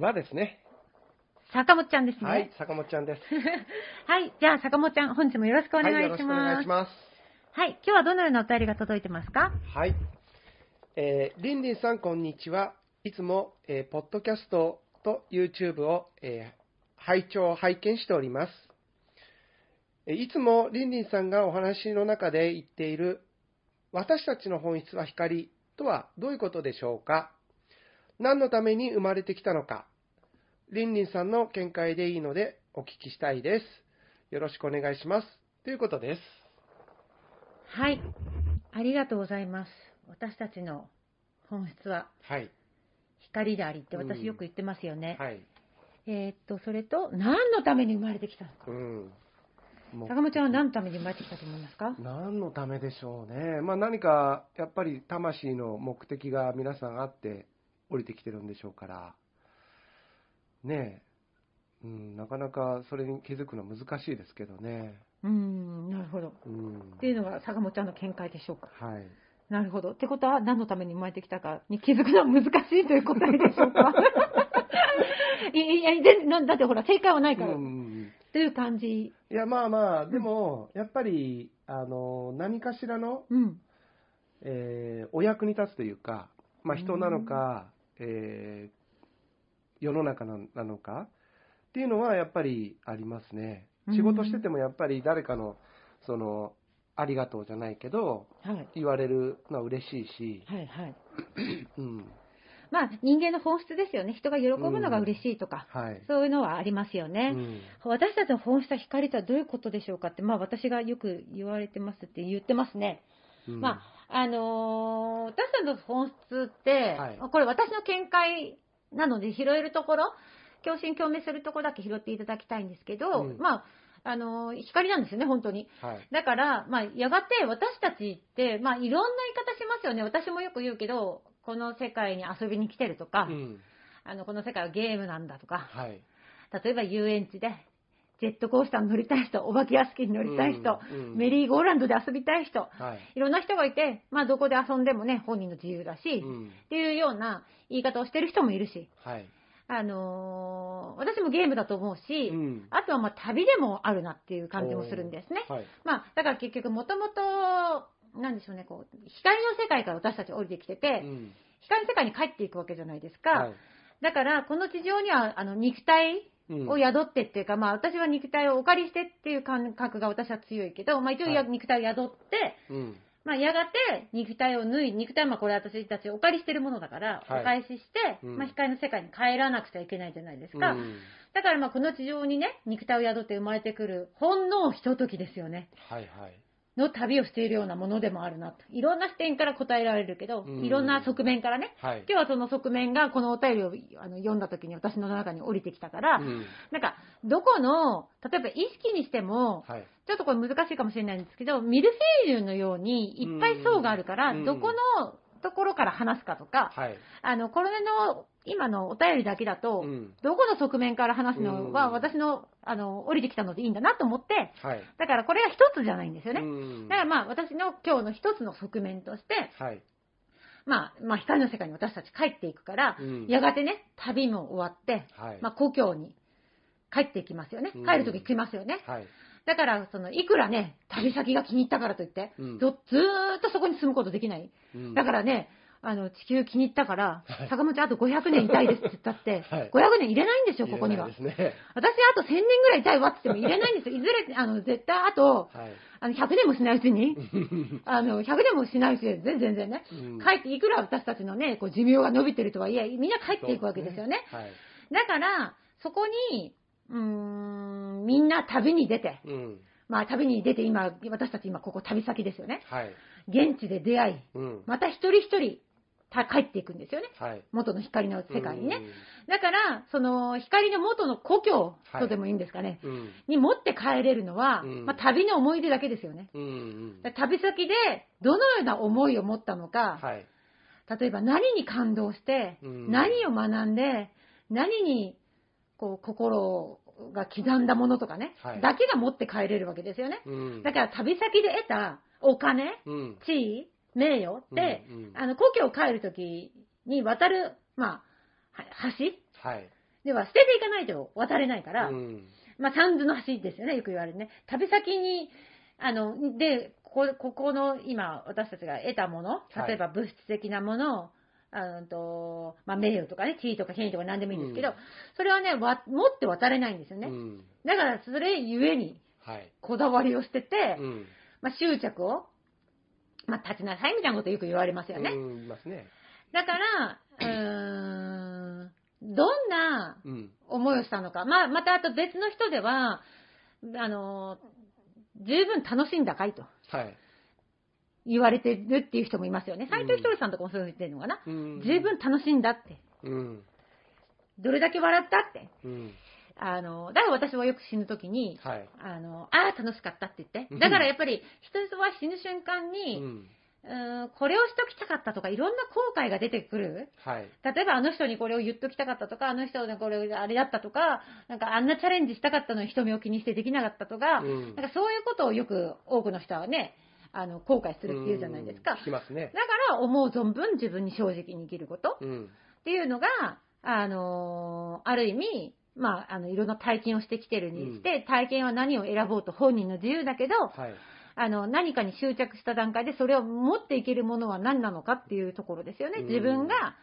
はですね。坂本ちゃんですね。はい、坂本ちゃんです。はい、じゃあ坂本ちゃん、本日もよろしくお願はい、いしよろしくお願ます。いします。はい、今日はどのようなお便りが届いてますか？はい。えー、りんりんさん、こんにちは。いつも、えーポッドキャストと YouTube を、えー拝聴、拝見しております。えーいつもりんりんさんがお話の中で言っている、私たちの本質は光とはどういうことでしょうか？何のために生まれてきたのかりんりんさんの見解でいいのでお聞きしたいです。よろしくお願いします。ということです。はい、ありがとうございます。私たちの本質ははい。光でありってうん私よく言ってますよね。はい。えーっと、それと、何のために生まれてきたのか。うん。坂本ちゃんは何のために生まれてきたと思いますか？何のためでしょうね。まあ何か、やっぱり魂の目的が皆さんあって降りてきてるんでしょうから。ねえ。うん、なかなかそれに気づくの難しいですけどね。うーん、なるほど。うん。っていうのが坂本ちゃんの見解でしょうか。はい。なるほど。ってことは何のために生まれてきたかに気づくのは難しいという答えでしょうか いいや、でなだってほら、正解はないから。うっん。ていう感じ。いや、まあまあ、でも、やっぱり、あの、何かしらの、うん。えーお役に立つというか、まあ、人なのか、えー世の中ななのか？っていうのはやっぱりありますね。仕事しててもやっぱり誰かの、その、ありがとうじゃないけど、はい。言われるのは嬉しいし、はいはい。うん。まあ、人間の本質ですよね。人が喜ぶのが嬉しいとか、はい。そういうのはありますよね。うん私たちの本質は光とはどういうことでしょうかって、まあ私がよく言われてますって言ってますね。うんまあ、あのー私たちの本質って、はいこれ私の見解なので拾えるところ、共振共鳴するところだけ拾っていただきたいんですけど、うんまあ、あのー光なんですよね、本当に。はい。だから、まあ、やがて私たちって、まあ、いろんな言い方しますよね。私もよく言うけど、この世界に遊びに来てるとか、うん。あの、この世界はゲームなんだとか、はい。例えば遊園地で、ジェットコースターに乗りたい人、お化け屋敷に乗りたい人、うんうんメリーゴーランドで遊びたい人、はい。いろんな人がいて、まあどこで遊んでもね、本人の自由だし、うんっていうような言い方をしてる人もいるし、はい。あのー私もゲームだと思うし、うんあとはまあ旅でもあるなっていう感じもするんですね。はい。まあだから結局もともと、なんでしょうね、こう、光の世界から私たち降りてきてて、うん光の世界に帰っていくわけじゃないですか。はい。だから、この地上には、あの、肉体うんを宿ってっていうか、まあ私は肉体をお借りしてっていう感覚が私は強いけど、まあ一応や、はい肉体を宿って、うん。まあやがて肉体を脱い、肉体はまあこれ私たちお借りしてるものだから、はいお返しして、うんまあ光の世界に帰らなくちゃいけないじゃないですか。うんだからまあこの地上にね、肉体を宿って生まれてくる、ほんのひとときですよね。はいはい。の旅をしているようなものでもあるなと。いろんな視点から答えられるけど、うんいろんな側面からね。はい。今日はその側面がこのお便りをあの読んだ時に私の中に降りてきたから、うんなんか、どこの、例えば意識にしても、はい。ちょっとこれ難しいかもしれないんですけど、ミルフィーユのようにいっぱい層があるから、うんどこのところから話すかとか、はい。あの、これの今のお便りだけだと、うん。どこの側面から話すのはうん私の、あの、降りてきたのでいいんだなと思って、はい。だからこれが一つじゃないんですよね。うんだからまあ私の今日の一つの側面として、はい。まあ、まあ光の世界に私たち帰っていくから、うんやがてね、旅も終わって、はい。まあ故郷に帰っていきますよね。うん帰るとき来ますよね。はい。だから、その、いくらね、旅先が気に入ったからといって、うんずずーっとそこに住むことできない。うんだからね、あの、地球気に入ったからはい、坂本あと500年いたいですって言ったって、はい500年入れないんですよ、ここにはね。私あと1000年ぐらいいたいわって言っても入れないんですよ。いずれ、あの、絶対あと、はい。あの、100年もしないうちに、あの、100年もしないうちで、全然ね、うん帰って、いくら私たちのね、こう寿命が伸びてるとはいえ、みんな帰っていくわけですよね。はい。だから、そこに、うーん、みんな旅に出て、うん。まあ旅に出て今、私たち今ここ旅先ですよね。はい。現地で出会い、うん。また一人一人た帰っていくんですよね。はい。元の光の世界にねう。んだから、その光の元の故郷はいとでもいいんですかね。うん。に持って帰れるのは、うんまあ旅の思い出だけですよね。うんうん。旅先でどのような思いを持ったのか、はい。例えば何に感動して、うん何を学んで、何にこう心が刻んだものとかね、はいだけが持って帰れるわけですよね。うん。だから旅先で得たお金、うん。地位、名誉って、うんうんあの故郷を帰るときに渡る、まあ、は橋？はい。では捨てていかないと渡れないから、うん。まあ、三途の橋ですよね、よく言われるね。旅先に、あの、で、ここここの今、私たちが得たもの、はい例えば物質的なもの、あのとまあ、名誉とかね、地位とか権威とか何でもいいんですけど、うんそれはね、わ持って渡れないんですよね。うん。だから、それゆえに、はい。こだわりを捨てて、うん。まあ、執着を、まあ、立ちなさいみたいなことよく言われますよね。うん。いますね。だから、うーん、どんなうん。思いをしたのか。まあ、またあと別の人では、あの、十分楽しんだかいとはい。言われてるっていう人もいますよね。ん斎藤ひとりさんとかもそういうふうに言ってるのかな。うん。十分楽しんだって。うん。どれだけ笑ったって。うん。あの、だから私はよく死ぬ時に、はい。あの、ああ、楽しかったって言ってうん。だからやっぱり人は死ぬ瞬間うに、ん。うーんこれをしときたかったとか、いろんな後悔が出てくる。はい。例えばあの人にこれを言っときたかったとか、あの人にこれあれだったとか、なんかあんなチャレンジしたかったのに人目を気にしてできなかったとか、うんなんかそういうことをよく多くの人はね、あの後悔するっていうじゃないですか。うん聞きますね。だから思う存分自分に正直に生きることうん。っていうのが、あのある意味、まあ、あの、いろんな体験をしてきてるにして、体験は何を選ぼうと本人の自由だけど、はい。あの、何かに執着した段階でそれを持っていけるものは何なのかっていうところですよね。うん自分が、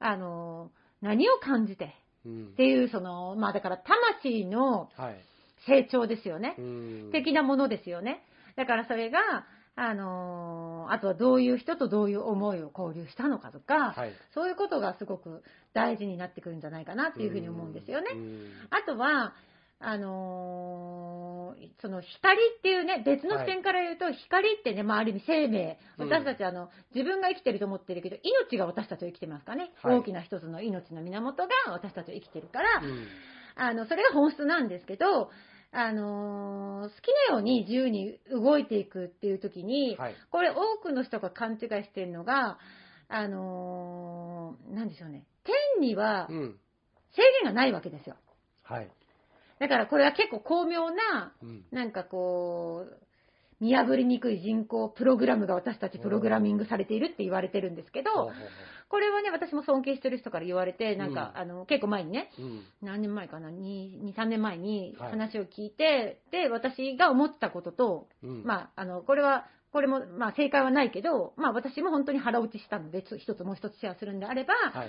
あの、何を感じてうんっ。ていう、その、まあだから魂のはい。成長ですよね。うん。的なものですよね。だからそれが、あのあとはどういう人とどういう思いを交流したのかとか、はい。そういうことがすごく大事になってくるんじゃないかなっていうふうに思うんですよね。うん。あとは、あのーその光っていうね、別の視点から言うと、光ってね、まあある意味生命、うん。私たちあの、自分が生きてると思ってるけど、命が私たちを生きてますからね、はい。大きな一つの命の源が私たちを生きてるから、うん。あの、それが本質なんですけど、あのー好きなように自由に動いていくっていう時に、はい。これ多くの人が勘違いしてるのが、あのーなんでしょうね、天にはうん。制限がないわけですよ。はい。だからこれは結構巧妙な、うん。なんかこう、見破りにくい人工プログラムが私たちプログラミングされているって言われてるんですけどほうほう、ほこれはね、私も尊敬してる人から言われて、なんか、うんあの、結構前にね、ううん。何年前かな、2、2 3年前にはい話を聞いて、で、私が思ったことと、うん。まあ、あの、これは、これも、まあ、正解はないけど、まあ、私も本当に腹落ちしたので、つ一つもう一つシェアするんであれば、はい。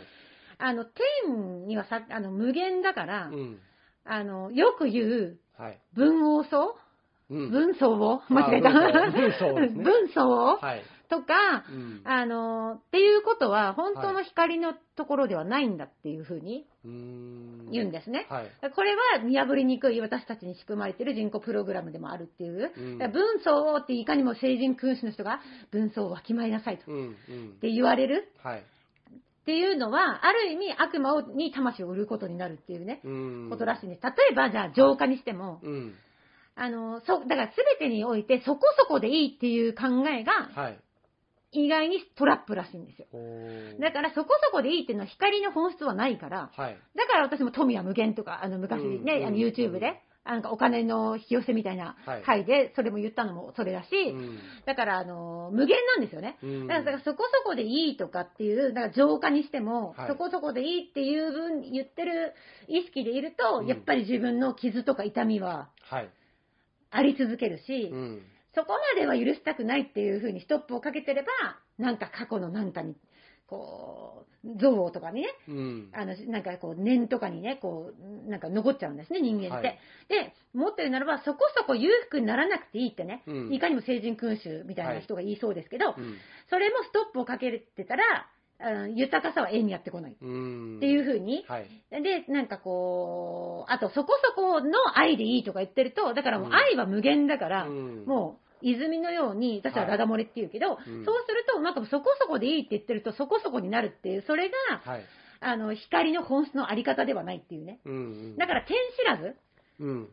あの、天にはさ、あの、無限だから、うん。あの、よく言う、はい。文王層？うん。文層を？間違えた。あ文層ね 文層を？はい。とか、うん。あの、っていうことは、本当の光のところではないんだっていうふうに。言うんですね。はい。これは見破りにくい私たちに仕組まれている人工プログラムでもあるっていう。うん文層をっていかにも成人君主の人が文層をわきまえなさいと。うん。うんっ。て言われるはい。っていうのは、ある意味悪魔をに魂を売ることになるっていうね、うん。ことらしいんです。例えば、じゃあ浄化にしても、うん。あの、そ、だから全てにおいてそこそこでいいっていう考えが、はい。意外にトラップらしいんですよ。だからそこそこでいいっていうのは光の本質はないから、はい。だから私も富は無限とか、あの昔ね、うんあの YouTube で、なんかお金の引き寄せみたいなはい回で、それも言ったのもそれだし、うんだからあの、無限なんですよね。うんだからそこそこでいいとかっていう、だから浄化にしても、はいそこそこでいいっていう分言ってる意識でいると、うんやっぱり自分の傷とか痛みははい。あり続けるし、うん。そこまでは許したくないっていうふうにストップをかけてれば、なんか過去のなんかに、こう、憎悪とかにね、うん。あの、なんかこう、念とかにね、こう、なんか残っちゃうんですね、人間って。はいで、持ってるならば、そこそこ裕福にならなくていいってね、うんいかにも聖人君主みたいな人が言いそうですけど、うんそれもストップをかけてたら、あの豊かさは縁にやってこない。うん。っていうふうに、はい。で、なんかこう、あとそこそこの愛でいいとか言ってると、だからもう愛は無限だから、うんもう泉のように、私はダダ漏れって言うけど、うんそうすると、なんかそこそこでいいって言ってると、そこそこになるっていう、それが、はい。あの、光の本質のあり方ではないっていうね。うんうん。だから、天知らずうん。っ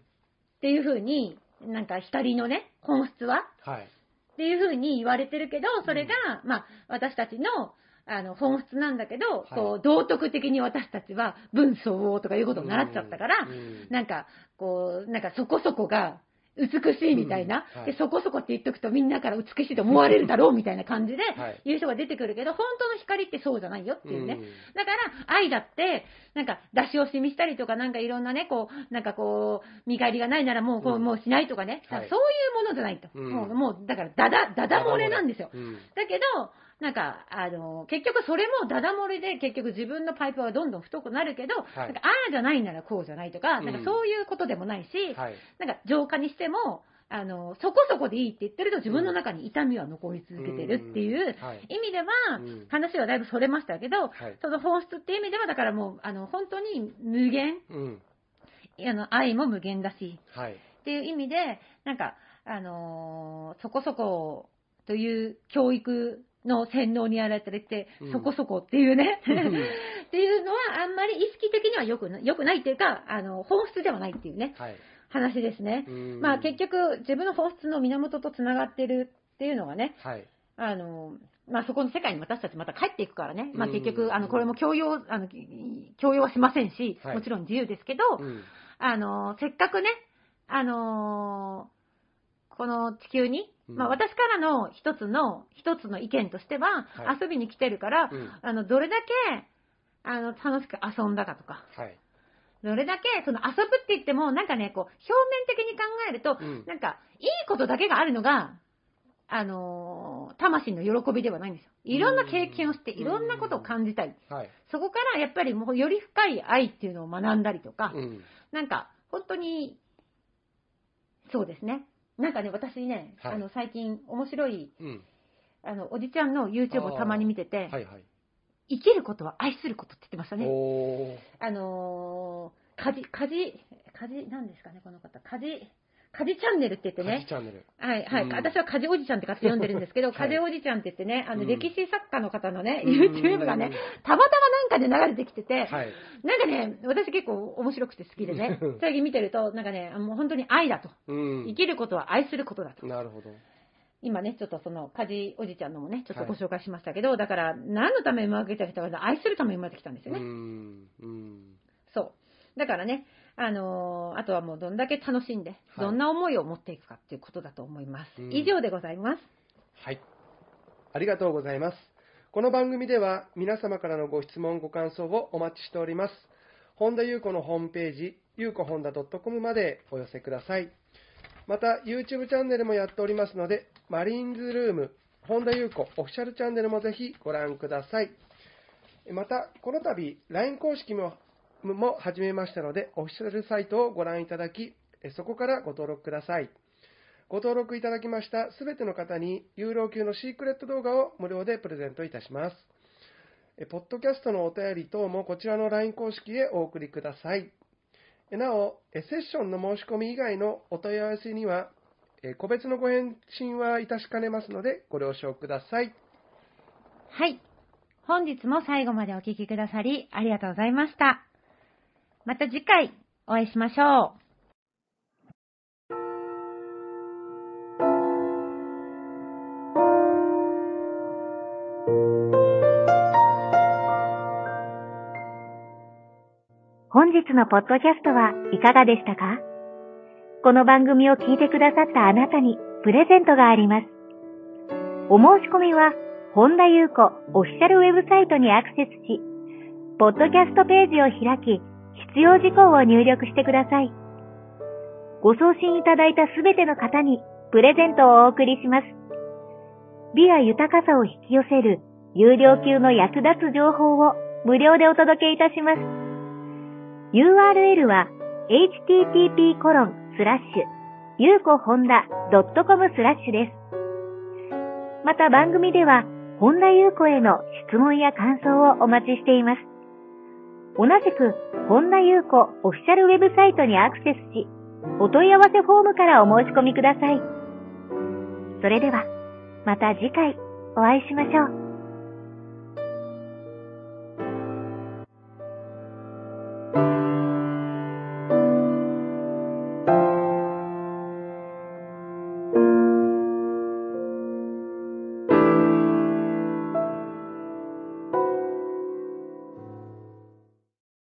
ていうふうに、なんか光のね、本質ははい。っていうふうに言われてるけど、それが、まあ、私たちの、あの、本質なんだけど、い。こう、道徳的に私たちは分相応とかいうことを習っちゃったから、うんなんか、こう、なんかそこそこが美しいみたいな、うん。はい。で、そこそこって言っとくとみんなから美しいと思われるだろうみたいな感じではい。言う人が出てくるけど、本当の光ってそうじゃないよっていうね。うんだから、愛だって、なんか、出し惜しみしたりとか、なんかいろんなね、こう、なんかこう、見返りがないならもう、こううん。もうしないとかね、はい。そういうものじゃないと。うん。もう、もう、だから、だだ、だだ漏れなんですよ。うん。だけど、なんか、あの、結局それもダダ漏れで、結局自分のパイプはどんどん太くなるけど、いなんか、ああじゃないならこうじゃないとか、うんなんかそういうことでもないし、はい。なんか浄化にしても、あの、そこそこでいいって言ってると自分の中に痛みは残り続けてるっていうはい。意味では、うん話はだいぶそれましたけど、はい。その本質っていう意味では、だからもう、あの、本当に無限、うん。あの、愛も無限だし、はい。っていう意味で、なんか、あのーそこそこという教育の洗脳にやられてて、うんそこそこっていうね、うん っていうのはあんまり意識的には良くな良くないっていうか、あの、本質ではないっていうね、はい。話ですね。うんまあ結局、自分の本質の源とつながってるっていうのがね、はい。あの、まあそこの世界に私たちまた帰っていくからね、まあ結うん局、あの、これも強要、あの、強要はしませんし、はいもちろん自由ですけど、うん。あの、せっかくね、あのこの地球に、うんまあ私からの一つの、一つの意見としては、はい遊びに来てるから、うんあの、どれだけ、あの、楽しく遊んだかとか、はい。どれだけ、その遊ぶって言っても、なんかね、こう、表面的に考えると、うんなんか、いいことだけがあるのが、あのー魂の喜びではないんですよ。いろんな経験をして、うんいろんなことを感じたり、はい。そこからやっぱりもうより深い愛っていうのを学んだりとか、うん。なんか、本当に、そうですね。なんかね、私ね、はいあの、最近面白い、うん。あの、おじちゃんの YouTube をたまに見てて、はいはい。生きることは愛することって言ってましたね。おー。あのー、家事、家事、家事、なんですかね、この方。家事、家事チャンネルって言って家事ね。チャンネル。はい、はい。うん私は家事おじちゃんって勝手に呼んでるんですけど、はい家事おじちゃんって言ってね、あの、うん歴史作家の方のね、うん YouTube がね、たまたまなんかで流れてきてて、はい。なんかね、私結構面白くて好きでねうん、最近見てると、なんかね、もう本当に愛だと。うん生。きることは愛することだと。なるほど。今ね、ちょっとその、家事おじちゃんのもね、ちょっとご紹介しましたけど、だから、何のために生まれてきたか、愛するために生まれてきたんですようね。ん。うん。そう。だからね、あのーあとはもうどんだけ楽しんで、はいどんな思いを持っていくかっていうことだと思います。うん以上でございます。はい。ありがとうございます。この番組では皆様からのご質問、ご感想をお待ちしております。本田裕子のホームページ、ゆうこほんだ .com までお寄せください。また、YouTube チャンネルもやっておりますので、マリーンズルーム、本田裕子オフィシャルチャンネルもぜひご覧ください。また、この度、LINE 公式もも始めましたので、オフィシャルサイトをご覧いただき、そこからご登録ください。ご登録いただきましたすべての方に、有料級のシークレット動画を無料でプレゼントいたします。えポッドキャストのお便り等もこちらの LINE 公式へお送りください。えなお、えセッションの申し込み以外のお問い合わせには、え個別のご返信はいたしかねますので、ご了承ください。はい。本日も最後までお聞きくださり、ありがとうございました。また次回お会いしましょう。本日のポッドキャストはいかがでしたか？この番組を聞いてくださったあなたにプレゼントがあります。お申し込みは、本田優子オフィシャルウェブサイトにアクセスし、ポッドキャストページを開き、必要事項を入力してください。ご送信いただいたすべての方にプレゼントをお送りします。美や豊かさを引き寄せる有料級の役立つ情報を無料でお届けいたします。URL は http コロンスラッシュゆうこほんだ .com スラッシュです。また番組では、本田優子への質問や感想をお待ちしています。同じく、本田優子オフィシャルウェブサイトにアクセスし、お問い合わせフォームからお申し込みください。それでは、また次回お会いしましょう。